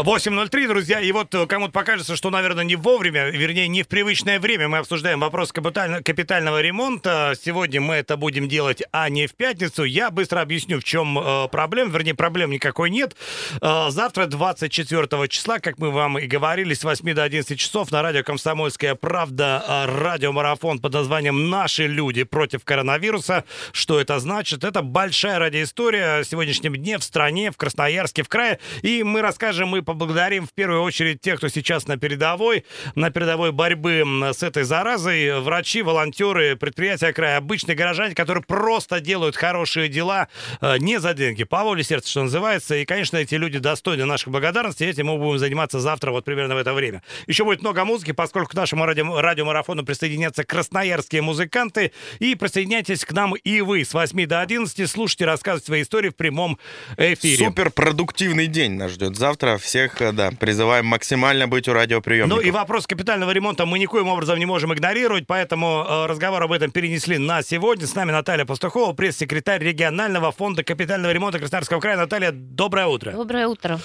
8.03, друзья, и вот э, кому-то покажется, что, наверное, не вовремя, вернее, не в привычное время мы обсуждаем вопрос капиталь... капитального ремонта. Сегодня мы это будем делать, а не в пятницу. Я быстро объясню, в чем э, проблема. Вернее, проблем никакой нет. Э, завтра, 24 числа, как мы вам и говорили, с 8 до 11 часов на радио «Комсомольская правда» э, радиомарафон под названием «Наши люди против коронавируса». Что это значит? Это большая радиоистория о сегодняшнем дне в стране, в Красноярске, в крае. И мы расскажем, поблагодарим в первую очередь тех, кто сейчас на передовой, на передовой борьбы с этой заразой. Врачи, волонтеры, предприятия края, обычные горожане, которые просто делают хорошие дела э, не за деньги, по воле сердца, что называется. И, конечно, эти люди достойны наших благодарностей. Этим мы будем заниматься завтра вот примерно в это время. Еще будет много музыки, поскольку к нашему радио, радиомарафону присоединятся красноярские музыканты. И присоединяйтесь к нам и вы с 8 до 11. Слушайте, рассказывайте свои истории в прямом эфире. Супер продуктивный день нас ждет завтра. Всех, э, да, призываем максимально быть у радиоприемников. Ну и вопрос капитального ремонта мы никоим образом не можем игнорировать, поэтому э, разговор об этом перенесли на сегодня. С нами Наталья Пастухова, пресс-секретарь регионального фонда капитального ремонта Красноярского края. Наталья, доброе утро. Доброе утро.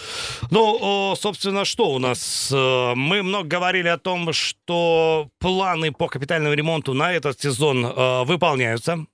Ну, собственно, что у нас? Э, мы много говорили о том, что планы по капитальному ремонту на этот сезон э, выполняются.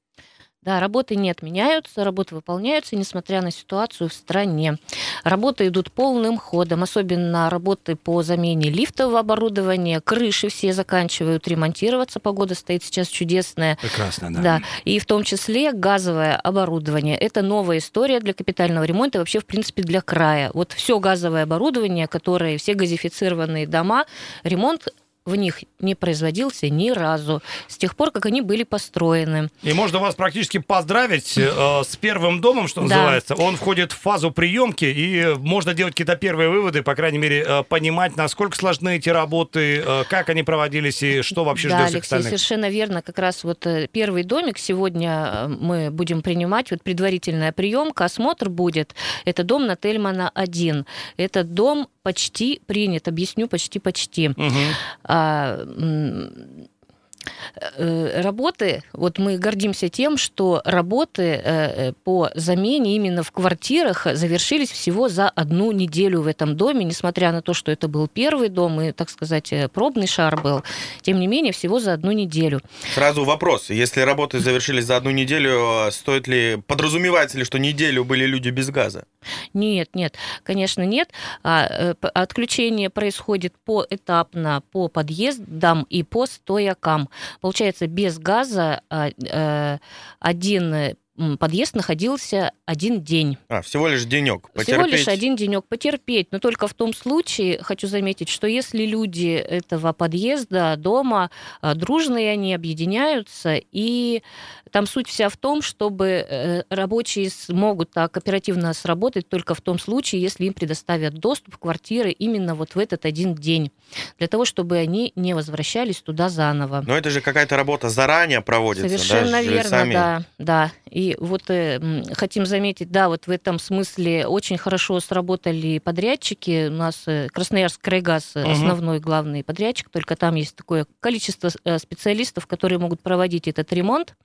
Да, работы не отменяются, работы выполняются, несмотря на ситуацию в стране. Работы идут полным ходом, особенно работы по замене лифтового оборудования, крыши все заканчивают ремонтироваться, погода стоит сейчас чудесная. Прекрасно, да. Да, и в том числе газовое оборудование. Это новая история для капитального ремонта, вообще, в принципе, для края. Вот все газовое оборудование, которое, все газифицированные дома, ремонт в них не производился ни разу с тех пор, как они были построены. И можно вас практически поздравить э, с первым домом, что да. называется. Он входит в фазу приемки, и можно делать какие-то первые выводы, по крайней мере, э, понимать, насколько сложны эти работы, э, как они проводились и что вообще да, ждет Алексей, остальных. совершенно верно. Как раз вот э, первый домик сегодня э, мы будем принимать, вот предварительная приемка, осмотр будет. Это дом на Тельмана 1. Этот дом почти принят, объясню, почти-почти. Угу. А, работы, вот мы гордимся тем, что работы э, э, по замене именно в квартирах завершились всего за одну неделю в этом доме, несмотря на то, что это был первый дом и, так сказать, пробный шар был, тем не менее, всего за одну неделю. Сразу вопрос. Если работы завершились за одну неделю, стоит ли, подразумевается ли, что неделю были люди без газа? Нет, нет, конечно, нет. А, отключение происходит поэтапно по подъездам и по стоякам. Получается, без газа а, э, один подъезд находился один день. А, всего лишь денек. Потерпеть. Всего лишь один денек потерпеть. Но только в том случае, хочу заметить, что если люди этого подъезда, дома, а, дружные они объединяются, и там суть вся в том, чтобы э, рабочие смогут так оперативно сработать только в том случае, если им предоставят доступ в квартиры именно вот в этот один день, для того, чтобы они не возвращались туда заново. Но это же какая-то работа заранее проводится, Совершенно да, верно, да, да. И вот э, хотим заметить, да, вот в этом смысле очень хорошо сработали подрядчики. У нас э, Красноярск Крайгаз угу. основной главный подрядчик, только там есть такое количество э, специалистов, которые могут проводить этот ремонт.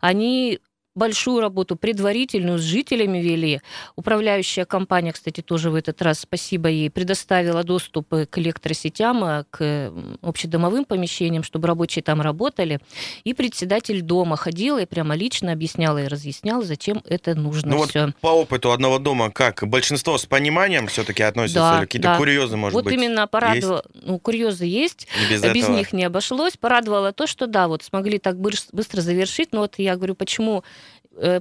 Они большую работу предварительную с жителями вели. Управляющая компания, кстати, тоже в этот раз, спасибо ей, предоставила доступ к электросетям, э, к общедомовым помещениям, чтобы рабочие там работали. И председатель дома ходил и прямо лично объяснял и разъяснял, зачем это нужно ну все. Вот по опыту одного дома, как большинство с пониманием все-таки относятся? Да, или какие-то да. курьезы, может вот быть, Вот именно порадовало, ну, курьезы есть, без, без них не обошлось. Порадовало то, что да, вот смогли так быстро завершить, но вот я говорю, почему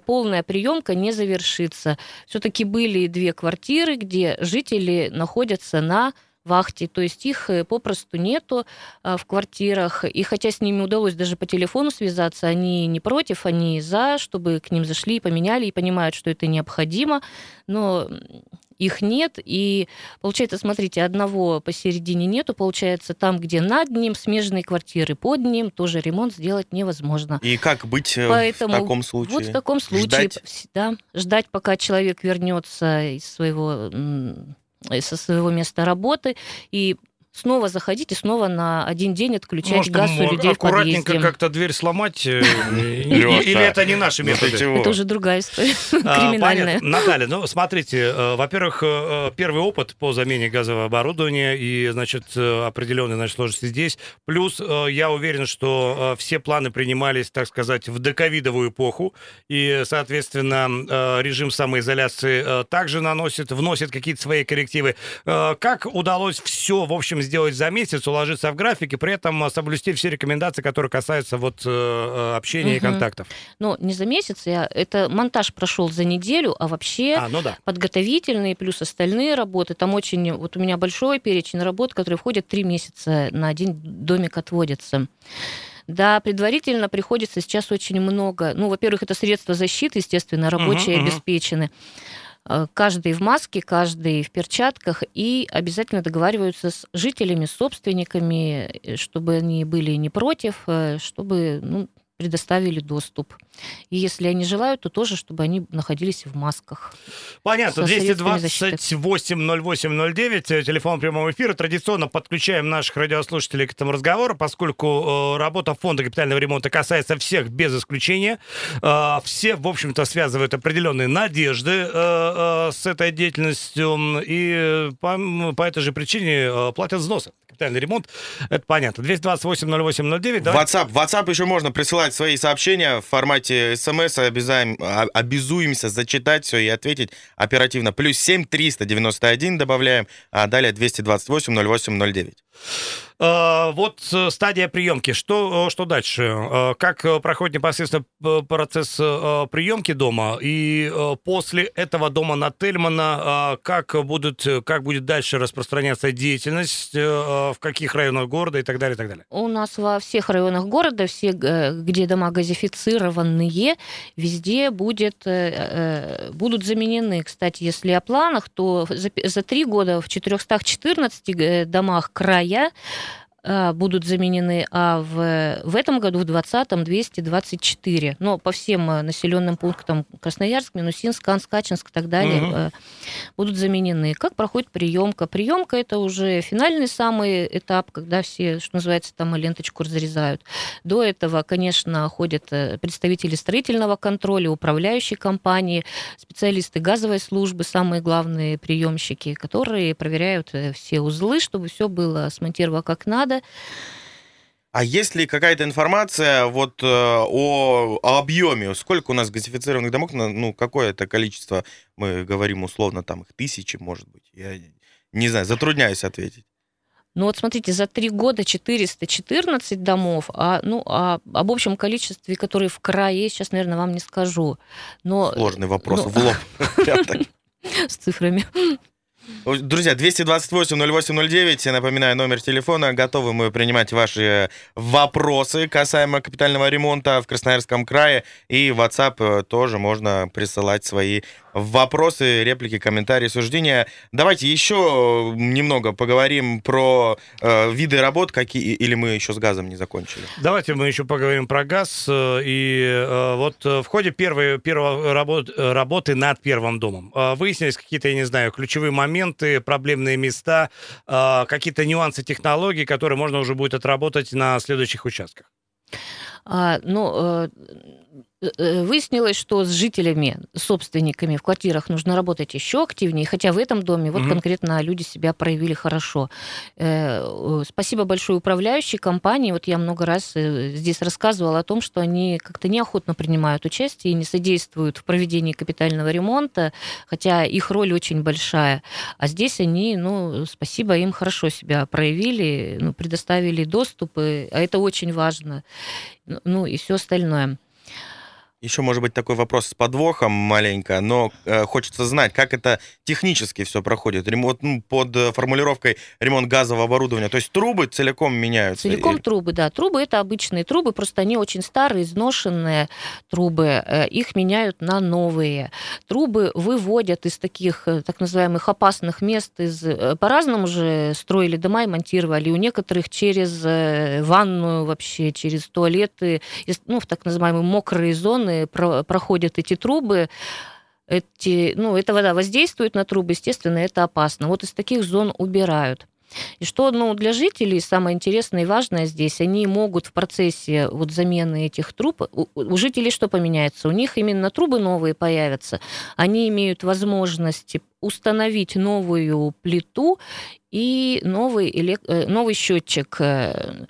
полная приемка не завершится. Все-таки были две квартиры, где жители находятся на вахте, то есть их э, попросту нету а, в квартирах. И хотя с ними удалось даже по телефону связаться, они не против, они за, чтобы к ним зашли и поменяли, и понимают, что это необходимо. Но их нет. И получается, смотрите, одного посередине нету, получается, там, где над ним смежные квартиры, под ним тоже ремонт сделать невозможно. И как быть э, Поэтому в таком случае? Вот в таком случае, ждать, да, ждать пока человек вернется из своего со своего места работы и снова заходить и снова на один день отключать Может, газ у людей в подъезде. аккуратненько как-то дверь сломать? Э, или это не наши методы? Это уже другая история, а, криминальная. Наталья, ну, смотрите, э, во-первых, э, первый опыт по замене газового оборудования и, значит, определенные, значит, сложности здесь. Плюс я уверен, что все планы принимались, так сказать, в доковидовую эпоху, и, соответственно, режим самоизоляции также наносит, вносит какие-то свои коррективы. Как удалось все, в общем, сделать за месяц, уложиться в график и при этом соблюсти все рекомендации, которые касаются вот э, общения угу. и контактов? Ну, не за месяц, я, это монтаж прошел за неделю, а вообще а, ну да. подготовительные плюс остальные работы, там очень, вот у меня большой перечень работ, которые входят три месяца на один домик отводится. Да, предварительно приходится сейчас очень много. Ну, во-первых, это средства защиты, естественно, рабочие uh-huh, обеспечены. Э, каждый в маске, каждый в перчатках, и обязательно договариваются с жителями, с собственниками, э, чтобы они были не против, э, чтобы ну, предоставили доступ. И если они желают, то тоже, чтобы они находились в масках. Понятно. 228-08-09, телефон прямого эфира. Традиционно подключаем наших радиослушателей к этому разговору, поскольку э, работа фонда капитального ремонта касается всех без исключения. Э, все, в общем-то, связывают определенные надежды э, э, с этой деятельностью, и по, по этой же причине э, платят взносы капитальный ремонт, это понятно. 228-08-09. WhatsApp, WhatsApp еще можно присылать свои сообщения в формате смс, обязаем, а, обязуемся зачитать все и ответить оперативно. Плюс 7 391 добавляем, а далее 228-08-09. Э, вот э, стадия приемки. Что, э, что дальше? Как проходит непосредственно процесс приемки дома? И после этого дома на Тельмана как, будут, как будет дальше распространяться деятельность, в каких районах города и так далее, и так далее? У нас во всех районах города, все, где дома газифицированные, везде будет, будут заменены. Кстати, если о планах, то за три года в 414 домах края а, будут заменены, а в, в этом году, в 2020-м, 224. Но по всем э, населенным пунктам Красноярск, Минусинск, Канск, Качинск и так далее угу. будут заменены. Как проходит приемка? Приемка это уже финальный самый этап, когда все, что называется, там ленточку разрезают. До этого, конечно, ходят э, представители строительного контроля, управляющие компании, специалисты газовой службы, самые главные приемщики, которые проверяют все узлы, чтобы все было смонтировано как надо, надо. А есть ли какая-то информация вот э, о, о объеме? Сколько у нас газифицированных домов? Ну, какое это количество? Мы говорим условно, там их тысячи, может быть. Я не знаю, затрудняюсь ответить. Ну вот смотрите, за три года 414 домов, а, ну, а об общем количестве, которые в крае, сейчас, наверное, вам не скажу. Но, Сложный вопрос, ну, в лоб. С цифрами. Друзья, 228-08-09, я напоминаю, номер телефона. Готовы мы принимать ваши вопросы касаемо капитального ремонта в Красноярском крае. И в WhatsApp э, тоже можно присылать свои вопросы, реплики, комментарии, суждения. Давайте еще немного поговорим про э, виды работ, какие, или мы еще с газом не закончили. Давайте мы еще поговорим про газ. Э, и э, вот в ходе первой, первой работ, работы над первым домом э, выяснились какие-то, я не знаю, ключевые моменты, проблемные места, э, какие-то нюансы технологий, которые можно уже будет отработать на следующих участках. А, ну, э, Э, выяснилось, что с жителями, собственниками в квартирах нужно работать еще активнее, хотя в этом доме вот mm-hmm. конкретно люди себя проявили хорошо. Э, спасибо большое управляющей компании. Вот я много раз э, здесь рассказывала о том, что они как-то неохотно принимают участие и не содействуют в проведении капитального ремонта, хотя их роль очень большая. А здесь они, ну, спасибо им хорошо себя проявили, ну, предоставили доступ, а это очень важно. Ну и все остальное. Еще, может быть, такой вопрос с подвохом маленько, но э, хочется знать, как это технически все проходит. Ремонт ну, под э, формулировкой ремонт газового оборудования. То есть трубы целиком меняются? Целиком или... трубы, да. Трубы это обычные трубы, просто они очень старые, изношенные трубы. Э, их меняют на новые. Трубы выводят из таких э, так называемых опасных мест. Из... По-разному же строили дома и монтировали. У некоторых через ванную вообще, через туалеты, ну, в так называемые мокрые зоны про, проходят эти трубы, эти, ну, эта вода воздействует на трубы, естественно, это опасно. Вот из таких зон убирают. И что ну, для жителей самое интересное и важное здесь, они могут в процессе вот замены этих труб, у, у жителей что поменяется? У них именно трубы новые появятся, они имеют возможность установить новую плиту и новый. Э, новый счетчик э,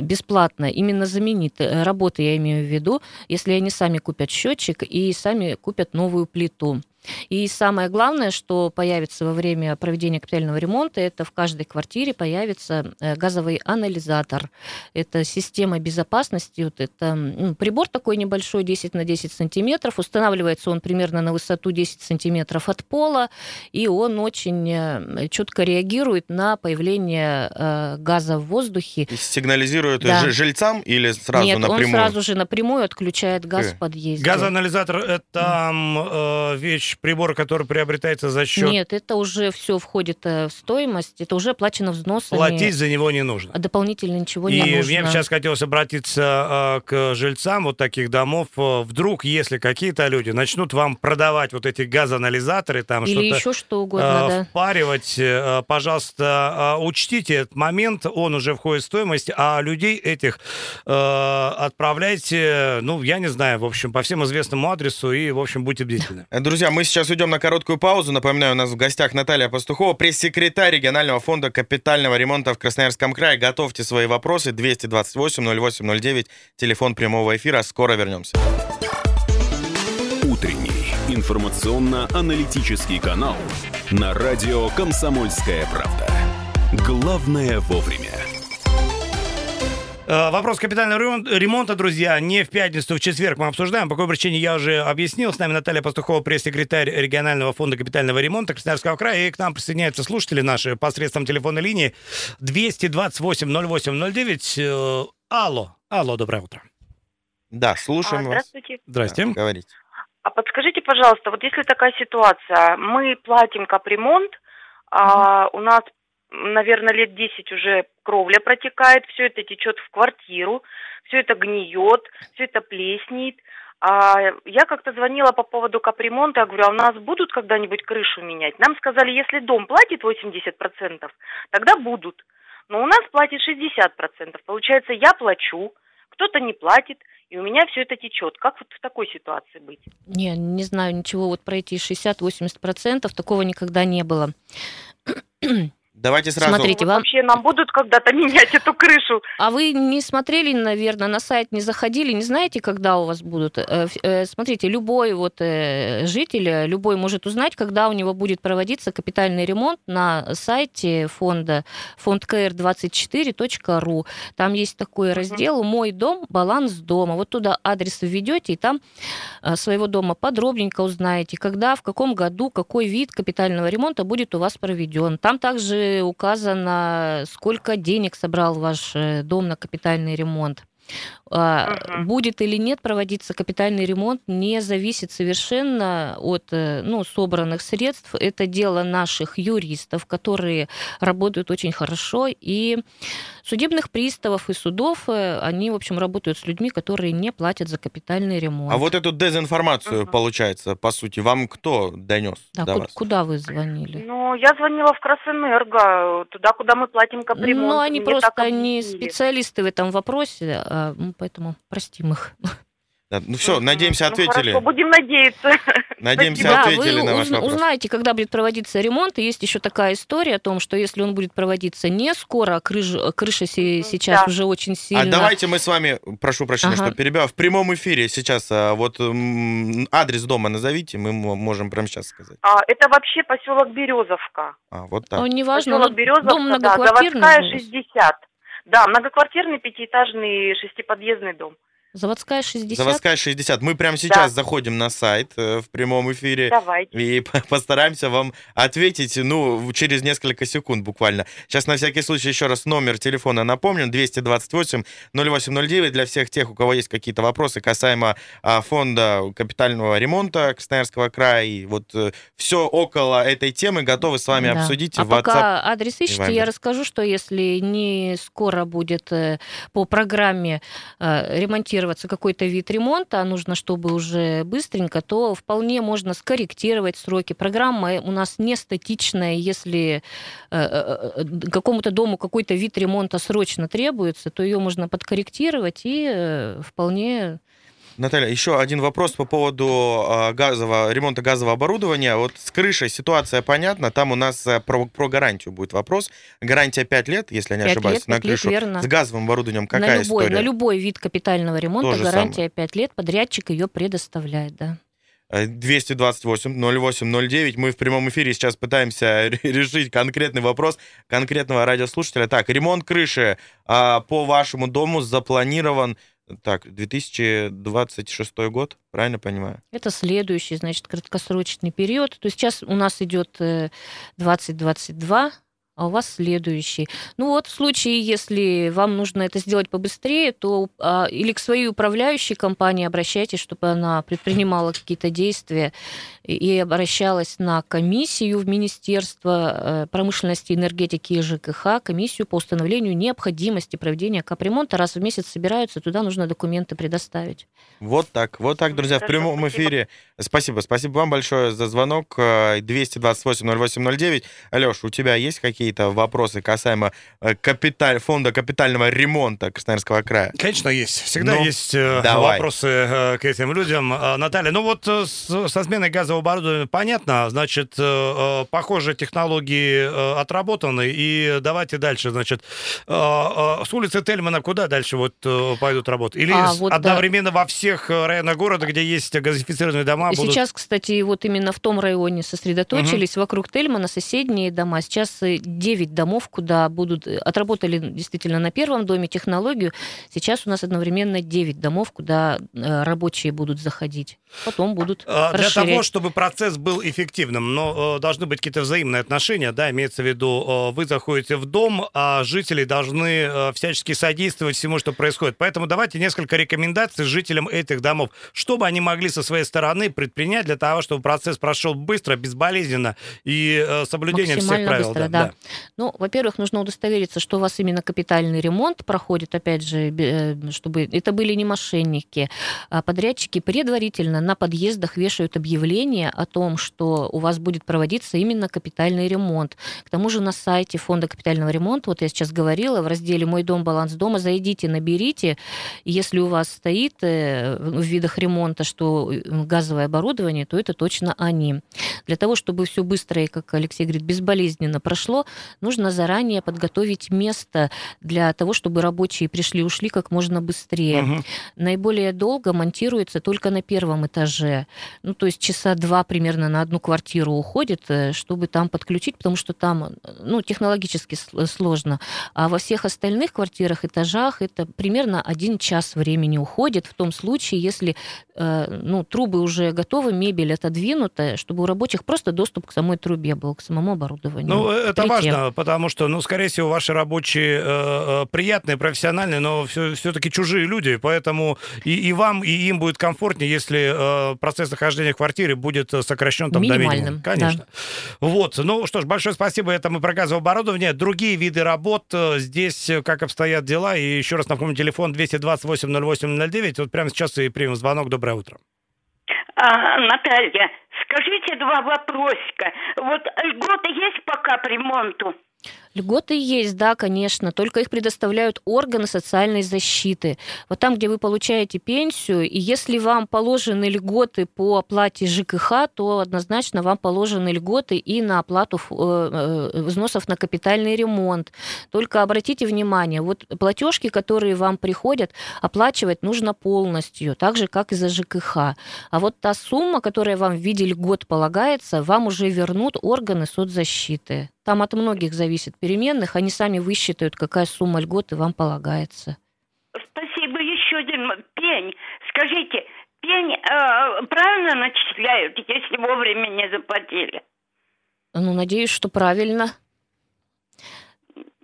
бесплатно именно заменит э, работы, я имею в виду, если они сами купят счетчик и сами купят новую плиту. И самое главное, что появится во время проведения капитального ремонта, это в каждой квартире появится э, газовый анализатор. Это система безопасности. Вот это ну, прибор такой небольшой, 10 на 10 сантиметров. Устанавливается он примерно на высоту 10 сантиметров от пола, и он очень э, четко реагирует на появление э, газа в воздухе. Сигнализирует да. жильцам или сразу Нет, напрямую? он сразу же напрямую отключает газ в подъезде. Газоанализатор – это э, вещь прибор, который приобретается за счет... Нет, это уже все входит э, в стоимость, это уже оплачено взносами. Платить за него не нужно. А дополнительно ничего и не нужно. И мне сейчас хотелось обратиться э, к жильцам вот таких домов. Э, вдруг, если какие-то люди начнут вам продавать вот эти газоанализаторы, там что-то... Или еще что угодно, да. Впаривать, пожалуйста, учтите этот момент, он уже входит в стоимость, а людей этих отправляйте, ну, я не знаю, в общем, по всем известному адресу и, в общем, будьте бдительны. Друзья, мы сейчас уйдем на короткую паузу. Напоминаю, у нас в гостях Наталья Пастухова, пресс-секретарь регионального фонда капитального ремонта в Красноярском крае. Готовьте свои вопросы. 228-08-09, телефон прямого эфира. Скоро вернемся. Утренний информационно-аналитический канал на радио «Комсомольская правда». Главное вовремя. Э, вопрос капитального ремонта, друзья, не в пятницу, в четверг мы обсуждаем. По какой причине я уже объяснил. С нами Наталья Пастухова, пресс-секретарь регионального фонда капитального ремонта Красноярского края. И к нам присоединяются слушатели наши посредством телефонной линии 228-08-09. Э, алло, алло, доброе утро. Да, слушаем а, здравствуйте. вас. Здравствуйте. Да, говорите. А подскажите, пожалуйста, вот если такая ситуация, мы платим капремонт, а у нас наверное, лет 10 уже кровля протекает, все это течет в квартиру, все это гниет, все это плеснеет. А я как-то звонила по поводу капремонта, я говорю, а у нас будут когда-нибудь крышу менять? Нам сказали, если дом платит 80%, тогда будут. Но у нас платит 60%. Получается, я плачу, кто-то не платит, и у меня все это течет. Как вот в такой ситуации быть? Не, не знаю ничего вот про эти 60-80%, такого никогда не было. Давайте сразу. Смотрите, вам... Вообще нам будут когда-то менять эту крышу. А вы не смотрели, наверное, на сайт не заходили, не знаете, когда у вас будут? Э, э, смотрите, любой вот э, житель, любой может узнать, когда у него будет проводиться капитальный ремонт на сайте фонда фондкр24.ру. Там есть такой раздел «Мой дом. Баланс дома». Вот туда адрес введете, и там своего дома подробненько узнаете, когда, в каком году, какой вид капитального ремонта будет у вас проведен. Там также указано, сколько денег собрал ваш э, дом на капитальный ремонт. Uh-huh. Будет или нет проводиться капитальный ремонт, не зависит совершенно от э, ну, собранных средств. Это дело наших юристов, которые работают очень хорошо, и судебных приставов и судов. Э, они, в общем, работают с людьми, которые не платят за капитальный ремонт. А вот эту дезинформацию, uh-huh. получается, по сути, вам кто донес? Да, до ку- вас? куда вы звонили? Ну, я звонила в Красэнерго, туда, куда мы платим капремонт. Ну, они Мне просто не специалисты в этом вопросе, а, поэтому простим их. Да, ну все, надеемся, ответили. Ну, хорошо, будем надеяться. Надеемся, да, ответили вы на ваш вопрос. узнаете, когда будет проводиться ремонт. И есть еще такая история о том, что если он будет проводиться не скоро, а крыша, крыша сейчас да. уже очень сильно... А давайте мы с вами, прошу прощения, ага. что перебиваю, в прямом эфире сейчас а, вот адрес дома назовите, мы можем прямо сейчас сказать. А, это вообще поселок Березовка. А, вот так. Ну, неважно, поселок Березовка, дом многоквартирный. Да, заводская 60. Да, многоквартирный пятиэтажный шестиподъездный дом. Заводская 60? Заводская 60. Мы прямо сейчас да. заходим на сайт э, в прямом эфире. Давайте. И постараемся вам ответить, ну, через несколько секунд буквально. Сейчас на всякий случай еще раз номер телефона напомню. 228-0809 для всех тех, у кого есть какие-то вопросы касаемо а, фонда капитального ремонта Красноярского края. И вот э, все около этой темы готовы с вами да. обсудить. А пока адрес ищите, я расскажу, что если не скоро будет э, по программе ремонтировать планироваться какой-то вид ремонта, а нужно, чтобы уже быстренько, то вполне можно скорректировать сроки. Программа у нас не статичная. Если э, э, какому-то дому какой-то вид ремонта срочно требуется, то ее можно подкорректировать и вполне Наталья, еще один вопрос по поводу а, газового, ремонта газового оборудования. Вот с крышей ситуация понятна. Там у нас э, про, про гарантию будет вопрос. Гарантия 5 лет, если я не ошибаюсь, лет, на крышу. Лет, верно. С газовым оборудованием какая на любой, история? На любой вид капитального ремонта Тоже гарантия самое. 5 лет. Подрядчик ее предоставляет, да. 228-08-09. Мы в прямом эфире сейчас пытаемся решить конкретный вопрос конкретного радиослушателя. Так, ремонт крыши а, по вашему дому запланирован так, 2026 год, правильно понимаю? Это следующий, значит, краткосрочный период. То есть сейчас у нас идет 2022 а у вас следующий. Ну вот, в случае, если вам нужно это сделать побыстрее, то а, или к своей управляющей компании обращайтесь, чтобы она предпринимала какие-то действия и обращалась на комиссию в Министерство э, промышленности, энергетики и ЖКХ, комиссию по установлению необходимости проведения капремонта. Раз в месяц собираются, туда нужно документы предоставить. Вот так, вот так, друзья, в прямом эфире. Спасибо, спасибо вам большое за звонок. 228-08-09. Алеш, у тебя есть какие какие-то вопросы касаемо э, капиталь, фонда капитального ремонта Красноярского края? Конечно, есть. Всегда ну, есть э, давай. вопросы э, к этим людям. Наталья, ну вот со сменой газового оборудования понятно, значит, похоже, технологии отработаны, и давайте дальше, значит, с улицы Тельмана куда дальше вот пойдут работать? Или а, вот одновременно да. во всех районах города, где есть газифицированные дома? Будут... Сейчас, кстати, вот именно в том районе сосредоточились, угу. вокруг Тельмана соседние дома. Сейчас 9 домов, куда будут... Э, отработали действительно на первом доме технологию. Сейчас у нас одновременно 9 домов, куда э, рабочие будут заходить. Потом будут а, Для расширять. того, чтобы процесс был эффективным, но э, должны быть какие-то взаимные отношения, да, имеется в виду, вы заходите в дом, а жители должны всячески содействовать всему, что происходит. Поэтому давайте несколько рекомендаций жителям этих домов, чтобы они могли со своей стороны предпринять для того, чтобы процесс прошел быстро, безболезненно и соблюдением всех правил. Быстро, да, да. Ну, во-первых, нужно удостовериться, что у вас именно капитальный ремонт проходит, опять же, э, чтобы это были не мошенники. А подрядчики предварительно на подъездах вешают объявление о том, что у вас будет проводиться именно капитальный ремонт. К тому же на сайте фонда капитального ремонта, вот я сейчас говорила, в разделе «Мой дом, баланс дома», зайдите, наберите. Если у вас стоит э, в видах ремонта, что э, газовое оборудование, то это точно они. Для того, чтобы все быстро и, как Алексей говорит, безболезненно прошло, нужно заранее подготовить место для того, чтобы рабочие пришли-ушли как можно быстрее. Угу. Наиболее долго монтируется только на первом этаже. Ну, то есть часа два примерно на одну квартиру уходит, э, чтобы там подключить, потому что там, ну, технологически сложно. А во всех остальных квартирах, этажах это примерно один час времени уходит в том случае, если э, ну, трубы уже готовы, мебель отодвинута, чтобы у рабочих просто доступ к самой трубе был, к самому оборудованию. Ну, это Третье. важно, потому что, ну, скорее всего, ваши рабочие э, э приятные, профессиональные, но все, все-таки чужие люди, поэтому и, и вам, и им будет комфортнее, если э, процесс нахождения в квартире будет сокращен там до минимума. Конечно. Да. Вот. Ну что ж, большое спасибо. Это мы про газовое оборудование. Другие виды работ э, здесь, э, как обстоят дела. И еще раз напомню, телефон 228 08 09. Вот прямо сейчас и примем звонок. Доброе утро. А, Наталья, скажите два вопросика. Вот льготы есть по капремонту? Льготы есть, да, конечно, только их предоставляют органы социальной защиты. Вот там, где вы получаете пенсию, и если вам положены льготы по оплате ЖКХ, то однозначно вам положены льготы и на оплату э, э, взносов на капитальный ремонт. Только обратите внимание, вот платежки, которые вам приходят, оплачивать нужно полностью, так же, как и за ЖКХ. А вот та сумма, которая вам в виде льгот полагается, вам уже вернут органы соцзащиты. Там от многих зависит переменных, они сами высчитают, какая сумма льготы вам полагается. Спасибо. Еще один пень. Скажите, пень э, правильно начисляют, если вовремя не заплатили? Ну, надеюсь, что правильно.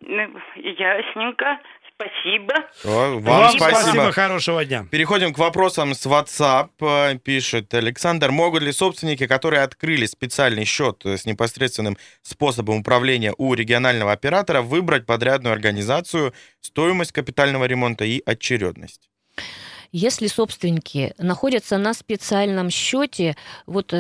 Ну, ясненько. Спасибо. Вам, Вам спасибо. спасибо. Хорошего дня. Переходим к вопросам с WhatsApp. Пишет Александр. Могут ли собственники, которые открыли специальный счет с непосредственным способом управления у регионального оператора, выбрать подрядную организацию, стоимость капитального ремонта и очередность? Если собственники находятся на специальном счете, вот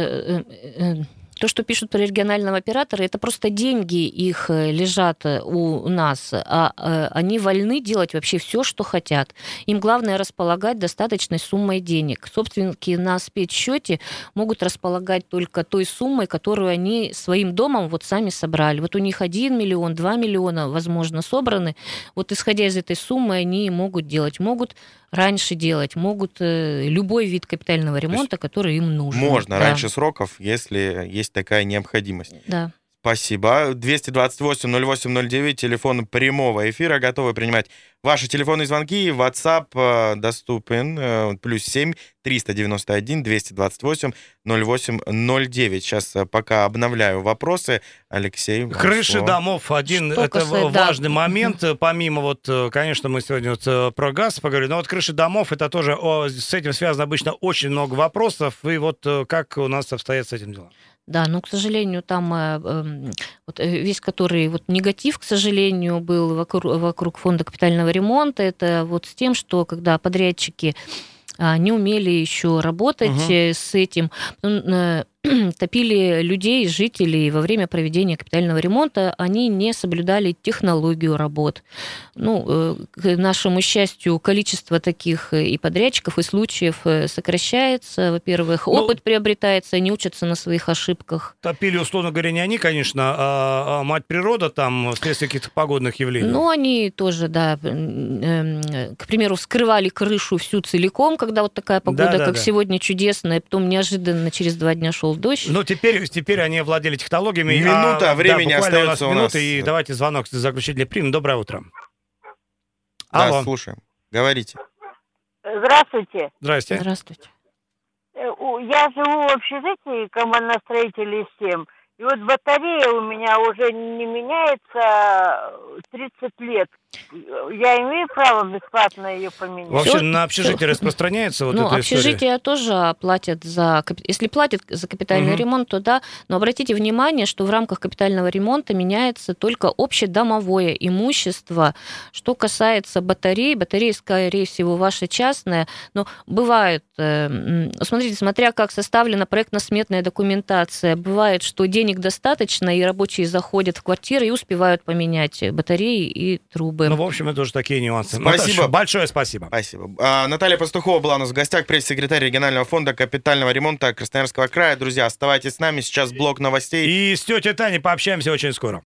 то, что пишут про регионального оператора, это просто деньги их э, лежат э, у нас, а э, они вольны делать вообще все, что хотят. Им главное располагать достаточной суммой денег. Собственники на спецсчете могут располагать только той суммой, которую они своим домом вот сами собрали. Вот у них 1 миллион, 2 миллиона, возможно, собраны. Вот исходя из этой суммы они могут делать. Могут раньше делать, могут э, любой вид капитального ремонта, который им нужен. Можно да. раньше сроков, если есть такая необходимость. Да. Спасибо. 228-08-09, телефон прямого эфира. Готовы принимать ваши телефонные звонки. WhatsApp э, доступен. Э, плюс 7 391 228 08 09. Сейчас э, пока обновляю вопросы. Алексей, Крыши слово. домов один. Что это касается, важный да. момент. Помимо вот, конечно, мы сегодня вот про газ поговорили, но вот крыши домов, это тоже о, с этим связано обычно очень много вопросов. И вот как у нас обстоят с этим делом? Да, но, к сожалению, там э, эм, вот, э, весь который вот негатив, к сожалению, был вокруг, вокруг фонда капитального ремонта, это вот с тем, что когда подрядчики а, не умели еще работать угу. с этим, топили людей, жителей во время проведения капитального ремонта, они не соблюдали технологию работ. Ну, э, к нашему счастью, количество таких э, и подрядчиков, и случаев э, сокращается. Во-первых, ну, опыт приобретается, они учатся на своих ошибках. Топили, условно говоря, не они, конечно, а, а мать природа там вследствие каких-то погодных явлений. Ну, они тоже, да, эм, к примеру, скрывали крышу всю целиком, когда вот такая погода, да, да, как да. сегодня, чудесная, потом неожиданно через два дня шел дождь. Ну, теперь, теперь они овладели технологиями. Минута, а, времени да, остается у нас. Минута, и давайте звонок заключительный примем. Доброе утро. Да, Алло. слушаем. Говорите. Здравствуйте. Здравствуйте. Здравствуйте. Э, я живу в общежитии командостроителей 7. И вот батарея у меня уже не меняется 30 лет. Я имею право бесплатно ее поменять. Вообще все, на общежитие все. распространяется вот ну, эта общежитие история? тоже платят за... Если платят за капитальный угу. ремонт, то да. Но обратите внимание, что в рамках капитального ремонта меняется только общедомовое имущество. Что касается батарей, батареи, скорее всего, ваша частная, но бывает... Э, смотрите, смотря как составлена проектно-сметная документация, бывает, что денег достаточно, и рабочие заходят в квартиры и успевают поменять батареи и трубы бы. Ну, в общем, это уже такие нюансы. Спасибо. Большое спасибо. Спасибо. А, Наталья Пастухова была у нас в гостях, пресс-секретарь регионального фонда капитального ремонта Красноярского края. Друзья, оставайтесь с нами. Сейчас блок новостей. И с тетей Таней пообщаемся очень скоро.